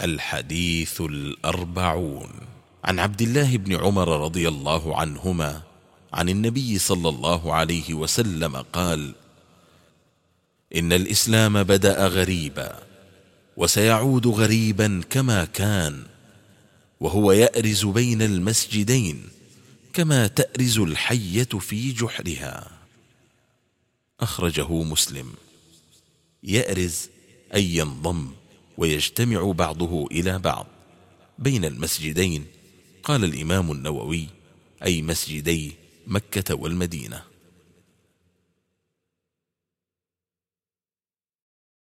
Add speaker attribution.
Speaker 1: الحديث الأربعون. عن عبد الله بن عمر رضي الله عنهما عن النبي صلى الله عليه وسلم قال إن الإسلام بدأ غريبا وسيعود غريبا كما كان وهو يأرز بين المسجدين كما تأرز الحية في جحرها. أخرجه مسلم. يأرز أي ينضم ويجتمع بعضه إلى بعض. بين المسجدين قال الإمام النووي أي مسجدي مكة والمدينة.